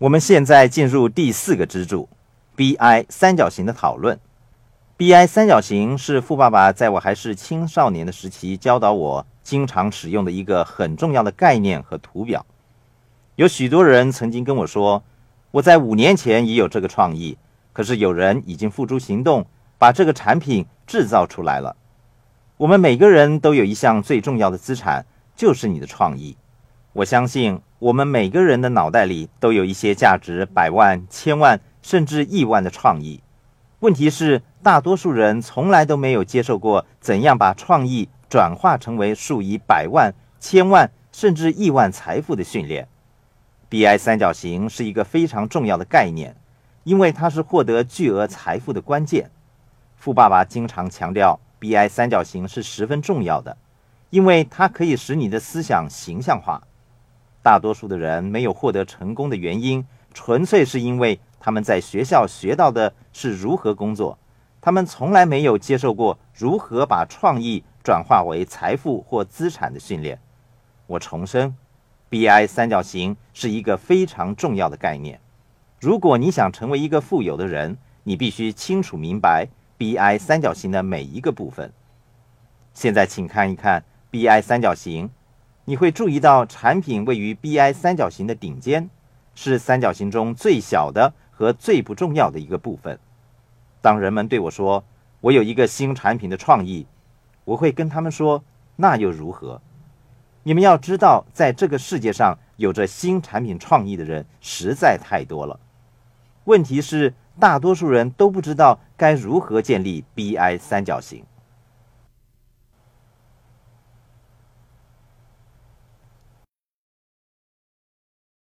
我们现在进入第四个支柱，BI 三角形的讨论。BI 三角形是富爸爸在我还是青少年的时期教导我经常使用的一个很重要的概念和图表。有许多人曾经跟我说，我在五年前也有这个创意，可是有人已经付诸行动，把这个产品制造出来了。我们每个人都有一项最重要的资产，就是你的创意。我相信。我们每个人的脑袋里都有一些价值百万、千万甚至亿万的创意。问题是，大多数人从来都没有接受过怎样把创意转化成为数以百万、千万甚至亿万财富的训练。BI 三角形是一个非常重要的概念，因为它是获得巨额财富的关键。富爸爸经常强调，BI 三角形是十分重要的，因为它可以使你的思想形象化。大多数的人没有获得成功的原因，纯粹是因为他们在学校学到的是如何工作，他们从来没有接受过如何把创意转化为财富或资产的训练。我重申，BI 三角形是一个非常重要的概念。如果你想成为一个富有的人，你必须清楚明白 BI 三角形的每一个部分。现在，请看一看 BI 三角形。你会注意到，产品位于 BI 三角形的顶尖，是三角形中最小的和最不重要的一个部分。当人们对我说“我有一个新产品的创意”，我会跟他们说：“那又如何？”你们要知道，在这个世界上，有着新产品创意的人实在太多了。问题是，大多数人都不知道该如何建立 BI 三角形。